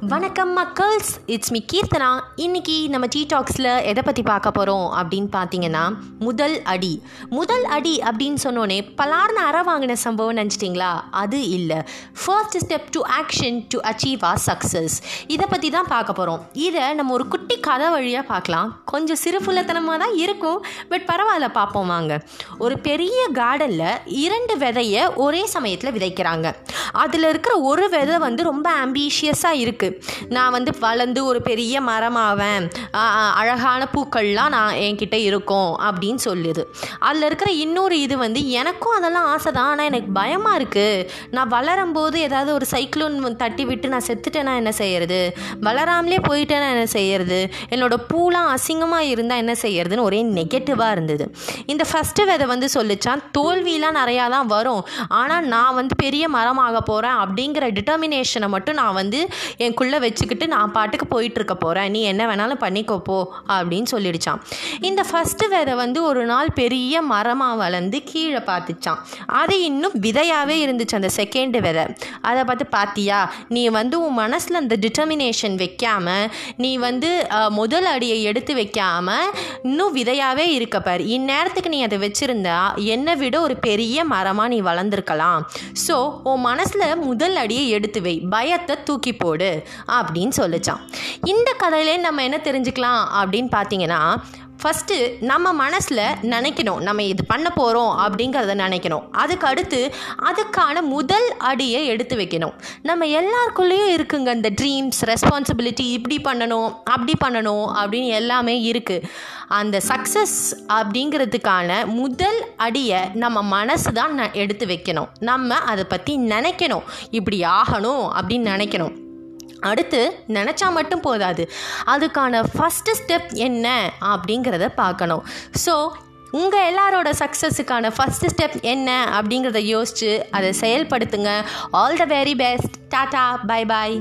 வணக்கம் மக்கள்ஸ் it's me Keerthana. இன்னைக்கு நம்ம டீ டாக்ஸில் எதை பற்றி பார்க்க போகிறோம் அப்படின்னு பார்த்தீங்கன்னா முதல் அடி. முதல் அடி அப்படின்னு சொன்னோன்னே பலார்னு அற வாங்கின சம்பவம் நினச்சிட்டிங்களா? அது இல்லை. First step to action to achieve our success இதை பற்றி தான் பார்க்க போகிறோம் இதை நம்ம ஒரு குட்டி கதை வழியாக பார்க்கலாம். கொஞ்சம் சிறுபுள்ளத்தனமாக தான் இருக்கும் பட் பரவாயில்ல பார்ப்போம் வாங்க. ஒரு பெரிய கார்டனில் இரண்டு விதையை ஒரே சமயத்தில் விதைக்கிறாங்க. அதில் இருக்கிற ஒரு விதை வந்து ரொம்ப ஆம்பிஷியஸாக இருக்குது நான் வந்து வளர்ந்து ஒரு பெரிய மரமாவேன். அழகான பூக்கள்லாம் நான் என்கிட்ட இருக்கும் அப்படின்னு சொல்லுது. அதில் இருக்கிற இன்னொரு இது வந்து எனக்கும் அதெல்லாம் ஆசை தான் ஆனால் எனக்கு பயமாக இருக்குது நான் வளரும்போது ஏதாவது ஒரு சைக்ளோன் தட்டி விட்டு நான் செத்துட்டேன்னா என்ன செய்யறது? வளராமலே போயிட்டேன்னா என்ன செய்யறது? என்னோட பூலாம் அசிங்கமாக இருந்தால் என்ன செய்யறதுன்னு ஒரே நெகட்டிவாக இருந்தது. இந்த ஃபஸ்ட்டு விதை வந்து சொல்லிச்சான் தோல்வியெலாம் நிறையா தான் வரும். ஆனால் நான் வந்து பெரிய மரமாக போகிறேன் அப்படிங்கிற டிட்டர்மினேஷனை மட்டும் நான் வந்து என் எனக்குள்ளே வச்சுக்கிட்டு நான் பாட்டுக்கு போயிட்டு இருக்க போகிறேன் நீ என்ன வேணாலும் பண்ணிக்கோ போ அப்படின்னு சொல்லிடுச்சான் இந்த ஃபஸ்ட்டு விதை வந்து ஒரு நாள் பெரிய மரமாக வளர்ந்து கீழே பார்த்துச்சான் அது இன்னும் விதையாகவே இருந்துச்சு அந்த செகண்ட் விதை. அதை பார்த்து பார்த்தியா நீ வந்து உன் மனசில் அந்த டிட்டர்மினேஷன் வைக்காமல் நீ வந்து முதல் அடியை எடுத்து வைக்காமல் இன்னும் விதையாகவே இருக்கப்பார் இந்நேரத்துக்கு நீ அதை வச்சுருந்தா என்னை விட ஒரு பெரிய மரமாக நீ வளர்ந்துருக்கலாம். ஸோ உன் மனசில் முதல் அடியை எடுத்து வை. பயத்தை தூக்கி போடு. அப்படின்னு சொல்லிச்சான். இந்த கதையிலே நம்ம என்ன தெரிஞ்சுக்கலாம் அப்படின்னு பார்த்தீங்கன்னா ஃபஸ்ட்டு நம்ம மனசில் நினைக்கணும் நம்ம இது பண்ண போகிறோம் அப்படிங்கிறத நினைக்கணும். அதுக்கு அடுத்து அதுக்கான முதல் அடியை எடுத்து வைக்கணும். நம்ம எல்லாருக்குள்ளேயும் இருக்குங்க இந்த ட்ரீம்ஸ் ரெஸ்பான்சிபிலிட்டி இப்படி பண்ணணும் அப்படி பண்ணணும் அப்படின்னு எல்லாமே இருக்குது அந்த சக்ஸஸ் அப்படிங்கிறதுக்கான முதல் அடியை நம்ம மனசு தான் ந- எடுத்து வைக்கணும். நம்ம அதை பற்றி நினைக்கணும். இப்படி ஆகணும் அப்படின்னு நினைக்கணும். அடுத்து நினச்சா மட்டும் போதாது. அதுக்கான ஃபஸ்ட்டு ஸ்டெப் என்ன அப்படிங்கிறத பார்க்கணும். ஸோ உங்கள் எல்லாரோட சக்ஸஸுக்கான ஃபஸ்ட்டு ஸ்டெப் என்ன அப்படிங்கிறத யோசித்து அதை செயல்படுத்துங்க. All the very best tata bye bye